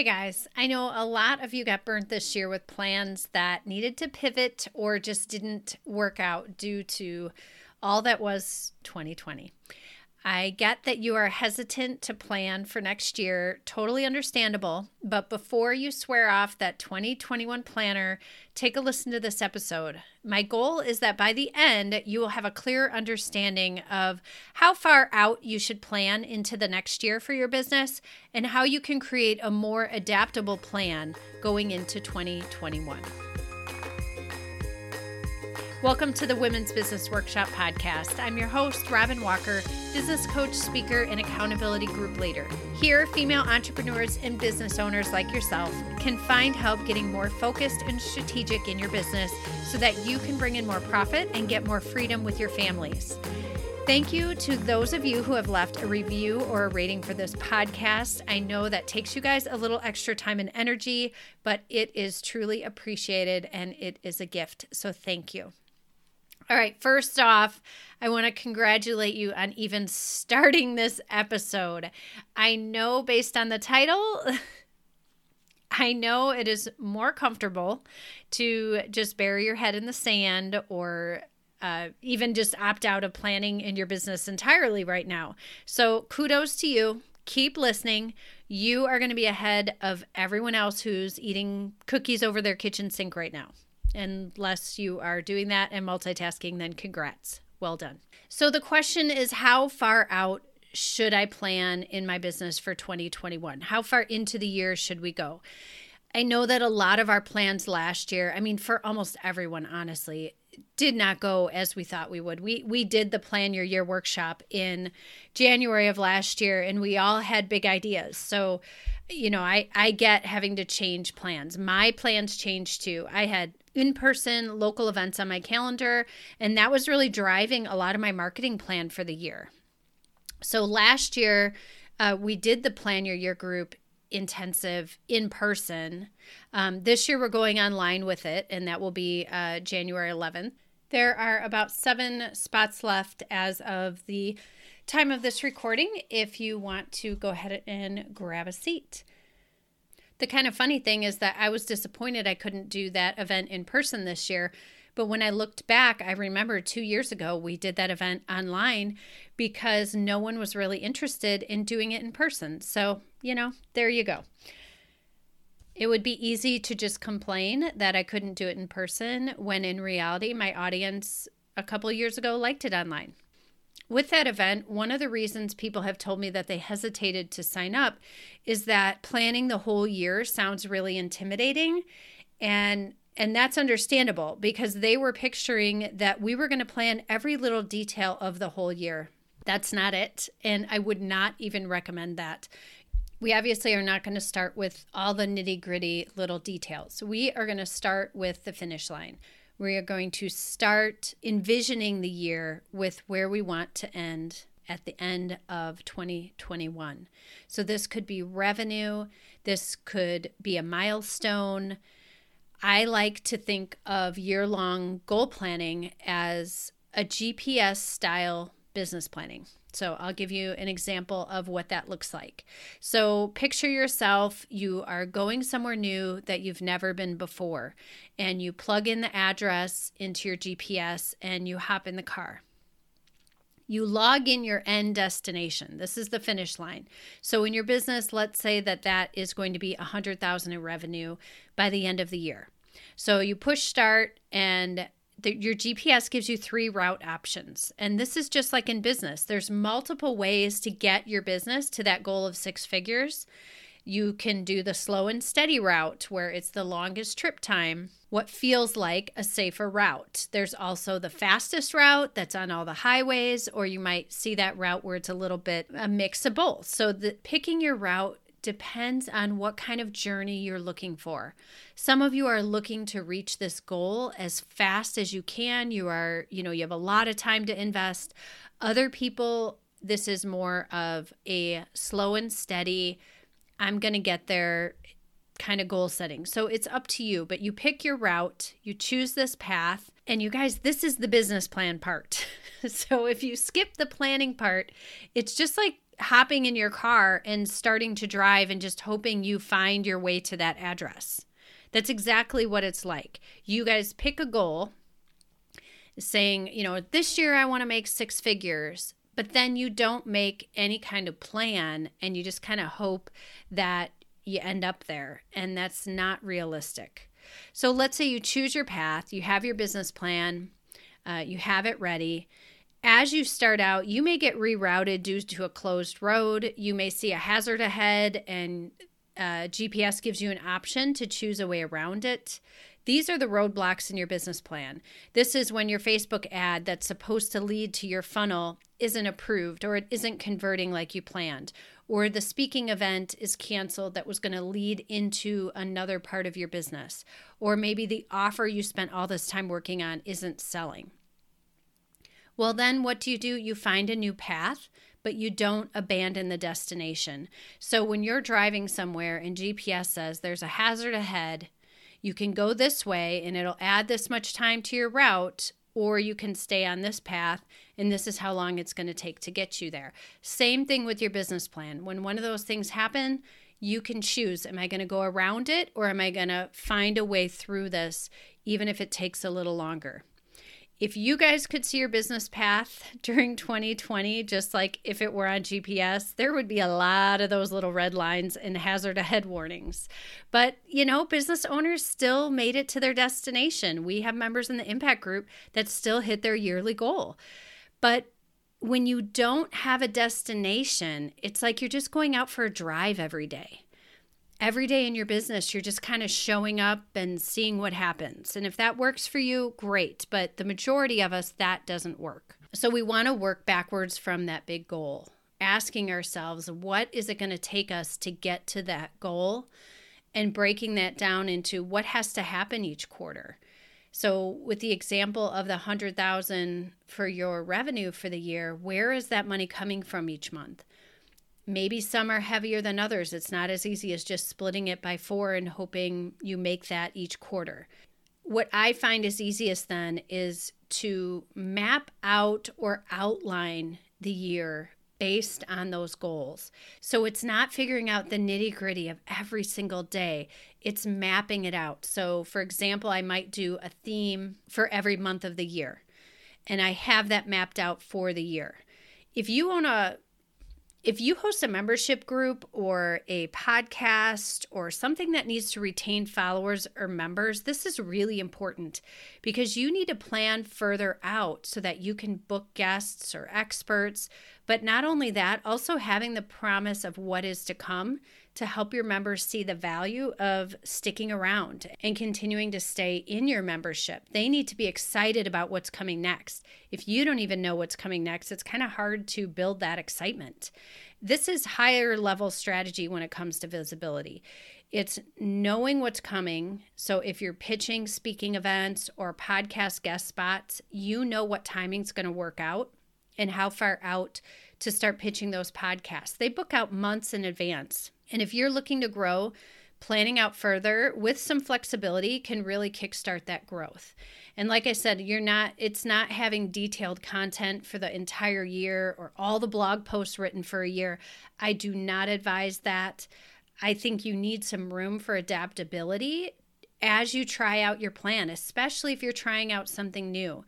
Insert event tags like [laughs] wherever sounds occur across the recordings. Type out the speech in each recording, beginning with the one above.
Hey guys, I know a lot of you got burnt this year with plans that needed to pivot or just didn't work out due to all that was 2020. I get that you are hesitant to plan for next year, totally understandable. But before you swear off that 2021 planner, take a listen to this episode. My goal is that by the end, you will have a clear understanding of how far out you should plan into the next year for your business and how you can create a more adaptable plan going into 2021. Welcome to the Women's Business Workshop podcast. I'm your host, Robin Walker, business coach, speaker, and accountability group leader. Here, female entrepreneurs and business owners like yourself can find help getting more focused and strategic in your business so that you can bring in more profit and get more freedom with your families. Thank you to those of you who have left a review or a rating for this podcast. I know that takes you guys a little extra time and energy, but it is truly appreciated and it is a gift. So thank you. All right, first off, I want to congratulate you on even starting this episode. I know based on the title, [laughs] I know it is more comfortable to just bury your head in the sand or uh, even just opt out of planning in your business entirely right now. So, kudos to you. Keep listening. You are going to be ahead of everyone else who's eating cookies over their kitchen sink right now. Unless you are doing that and multitasking, then congrats. Well done. So the question is how far out should I plan in my business for 2021? How far into the year should we go? I know that a lot of our plans last year, I mean for almost everyone honestly, did not go as we thought we would. We we did the plan your year workshop in January of last year and we all had big ideas. So, you know, I I get having to change plans. My plans changed too. I had in person local events on my calendar. And that was really driving a lot of my marketing plan for the year. So last year, uh, we did the Plan Your Year group intensive in person. Um, this year, we're going online with it, and that will be uh, January 11th. There are about seven spots left as of the time of this recording if you want to go ahead and grab a seat. The kind of funny thing is that I was disappointed I couldn't do that event in person this year. But when I looked back, I remember two years ago we did that event online because no one was really interested in doing it in person. So, you know, there you go. It would be easy to just complain that I couldn't do it in person when in reality, my audience a couple years ago liked it online with that event, one of the reasons people have told me that they hesitated to sign up is that planning the whole year sounds really intimidating and and that's understandable because they were picturing that we were going to plan every little detail of the whole year. That's not it, and I would not even recommend that. We obviously are not going to start with all the nitty gritty little details. We are going to start with the finish line. We are going to start envisioning the year with where we want to end at the end of 2021. So, this could be revenue, this could be a milestone. I like to think of year long goal planning as a GPS style business planning. So I'll give you an example of what that looks like. So picture yourself, you are going somewhere new that you've never been before, and you plug in the address into your GPS and you hop in the car. You log in your end destination. This is the finish line. So in your business, let's say that that is going to be 100,000 in revenue by the end of the year. So you push start and the, your GPS gives you three route options. And this is just like in business, there's multiple ways to get your business to that goal of six figures. You can do the slow and steady route where it's the longest trip time, what feels like a safer route. There's also the fastest route that's on all the highways, or you might see that route where it's a little bit a mix of both. So, the, picking your route depends on what kind of journey you're looking for. Some of you are looking to reach this goal as fast as you can. You are, you know, you have a lot of time to invest. Other people, this is more of a slow and steady, I'm going to get there kind of goal setting. So it's up to you, but you pick your route, you choose this path, and you guys, this is the business plan part. [laughs] so if you skip the planning part, it's just like hopping in your car and starting to drive and just hoping you find your way to that address. That's exactly what it's like. You guys pick a goal saying, you know, this year I want to make six figures, but then you don't make any kind of plan and you just kind of hope that you end up there. And that's not realistic. So let's say you choose your path, you have your business plan, uh, you have it ready. As you start out, you may get rerouted due to a closed road. You may see a hazard ahead, and uh, GPS gives you an option to choose a way around it. These are the roadblocks in your business plan. This is when your Facebook ad that's supposed to lead to your funnel isn't approved or it isn't converting like you planned, or the speaking event is canceled that was going to lead into another part of your business, or maybe the offer you spent all this time working on isn't selling. Well, then what do you do? You find a new path, but you don't abandon the destination. So when you're driving somewhere and GPS says there's a hazard ahead, you can go this way and it'll add this much time to your route, or you can stay on this path and this is how long it's going to take to get you there. Same thing with your business plan. When one of those things happen, you can choose am I going to go around it or am I going to find a way through this even if it takes a little longer? If you guys could see your business path [laughs] during 2020, just like if it were on GPS, there would be a lot of those little red lines and hazard ahead warnings. But, you know, business owners still made it to their destination. We have members in the impact group that still hit their yearly goal. But when you don't have a destination, it's like you're just going out for a drive every day every day in your business, you're just kind of showing up and seeing what happens. And if that works for you, great. But the majority of us, that doesn't work. So we want to work backwards from that big goal, asking ourselves, what is it going to take us to get to that goal? And breaking that down into what has to happen each quarter. So, with the example of the 100,000 for your revenue for the year, where is that money coming from each month? Maybe some are heavier than others. It's not as easy as just splitting it by four and hoping you make that each quarter. What I find is easiest then is to map out or outline the year based on those goals. So it's not figuring out the nitty gritty of every single day, it's mapping it out. So, for example, I might do a theme for every month of the year, and I have that mapped out for the year. If you own a if you host a membership group or a podcast or something that needs to retain followers or members, this is really important because you need to plan further out so that you can book guests or experts. But not only that, also having the promise of what is to come to help your members see the value of sticking around and continuing to stay in your membership. They need to be excited about what's coming next. If you don't even know what's coming next, it's kind of hard to build that excitement. This is higher level strategy when it comes to visibility. It's knowing what's coming. So if you're pitching speaking events or podcast guest spots, you know what timing's going to work out and how far out to start pitching those podcasts. They book out months in advance. And if you're looking to grow, planning out further with some flexibility can really kickstart that growth. And like I said, you're not it's not having detailed content for the entire year or all the blog posts written for a year. I do not advise that. I think you need some room for adaptability as you try out your plan, especially if you're trying out something new.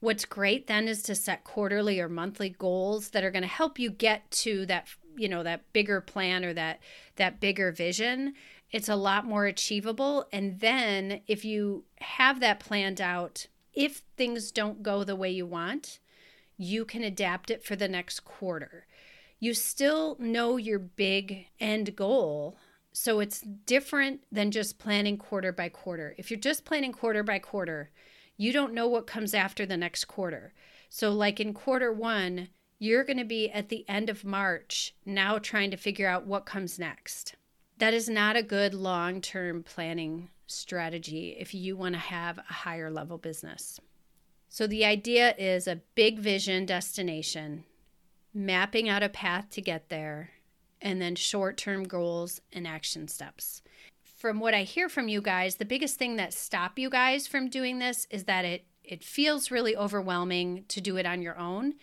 What's great then is to set quarterly or monthly goals that are going to help you get to that you know that bigger plan or that that bigger vision it's a lot more achievable. And then if you have that planned out if things don't go the way you want you can adapt it for the next quarter. You still know your big end goal so it's different than just planning quarter by quarter. If you're just planning quarter by quarter you don't know what comes after the next quarter. So like in quarter 1 you're going to be at the end of March now trying to figure out what comes next. That is not a good long term planning strategy if you want to have a higher level business. So, the idea is a big vision destination, mapping out a path to get there, and then short term goals and action steps. From what I hear from you guys, the biggest thing that stop you guys from doing this is that it it feels really overwhelming to do it on your own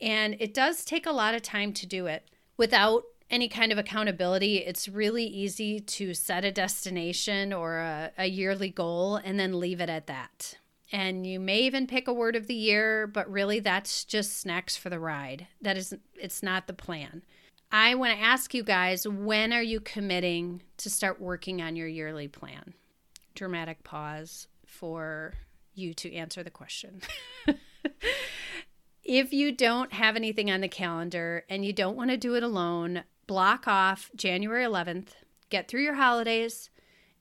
and it does take a lot of time to do it. Without any kind of accountability, it's really easy to set a destination or a, a, yearly goal and then leave it at that. And you may even pick a word of the year, but really that's just snacks for the ride. That is, it's not the plan. I want to ask you guys when are you committing to start working on your yearly plan? Dramatic pause for you to answer the question. [laughs] if you don't have anything on the calendar and you don't want to do it alone, block off January 11th, get through your holidays,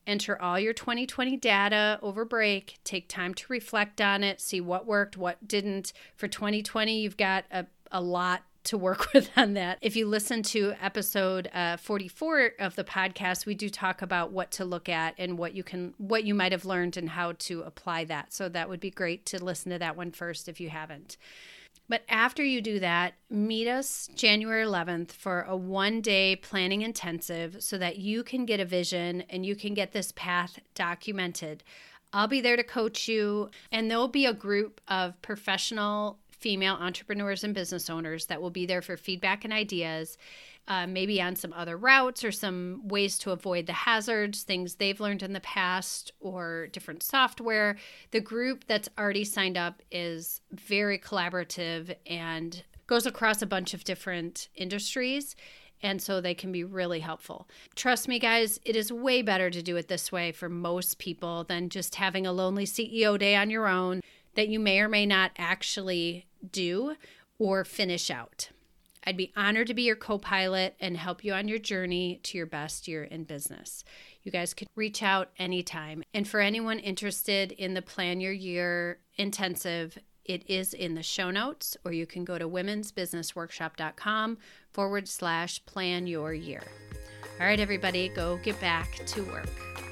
enter all your 2020 data over break, take time to reflect on it, see what worked, what didn't. For 2020, you've got a, a lot to work [laughs] with on that. If you listen to episode uh, 44 of the podcast, we do talk about what to look at and what you can, what you might have learned and how to apply that. So that would be great to listen to that one first if you haven't. But after you do that, meet us January 11th for a one day planning intensive so that you can get a vision and you can get this path documented. I'll be there to coach you, and there'll be a group of professional female entrepreneurs and business owners that will be there for feedback and ideas uh, maybe on some other routes or some ways to avoid the hazards, things they've learned in the past, or different software. The group that's already signed up is very collaborative and goes across a bunch of different industries. And so they can be really helpful. Trust me, guys, it is way better to do it this way for most people than just having a lonely CEO day on your own that you may or may not actually do or finish out. I'd be honored to be your co pilot and help you on your journey to your best year in business. You guys can reach out anytime. And for anyone interested in the Plan Your Year intensive, it is in the show notes, or you can go to womensbusinessworkshop.com forward slash plan your year. All right, everybody, go get back to work.